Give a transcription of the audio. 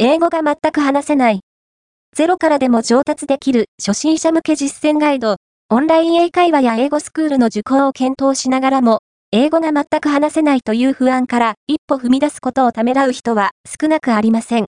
英語が全く話せない。ゼロからでも上達できる初心者向け実践ガイド、オンライン英会話や英語スクールの受講を検討しながらも、英語が全く話せないという不安から一歩踏み出すことをためらう人は少なくありません。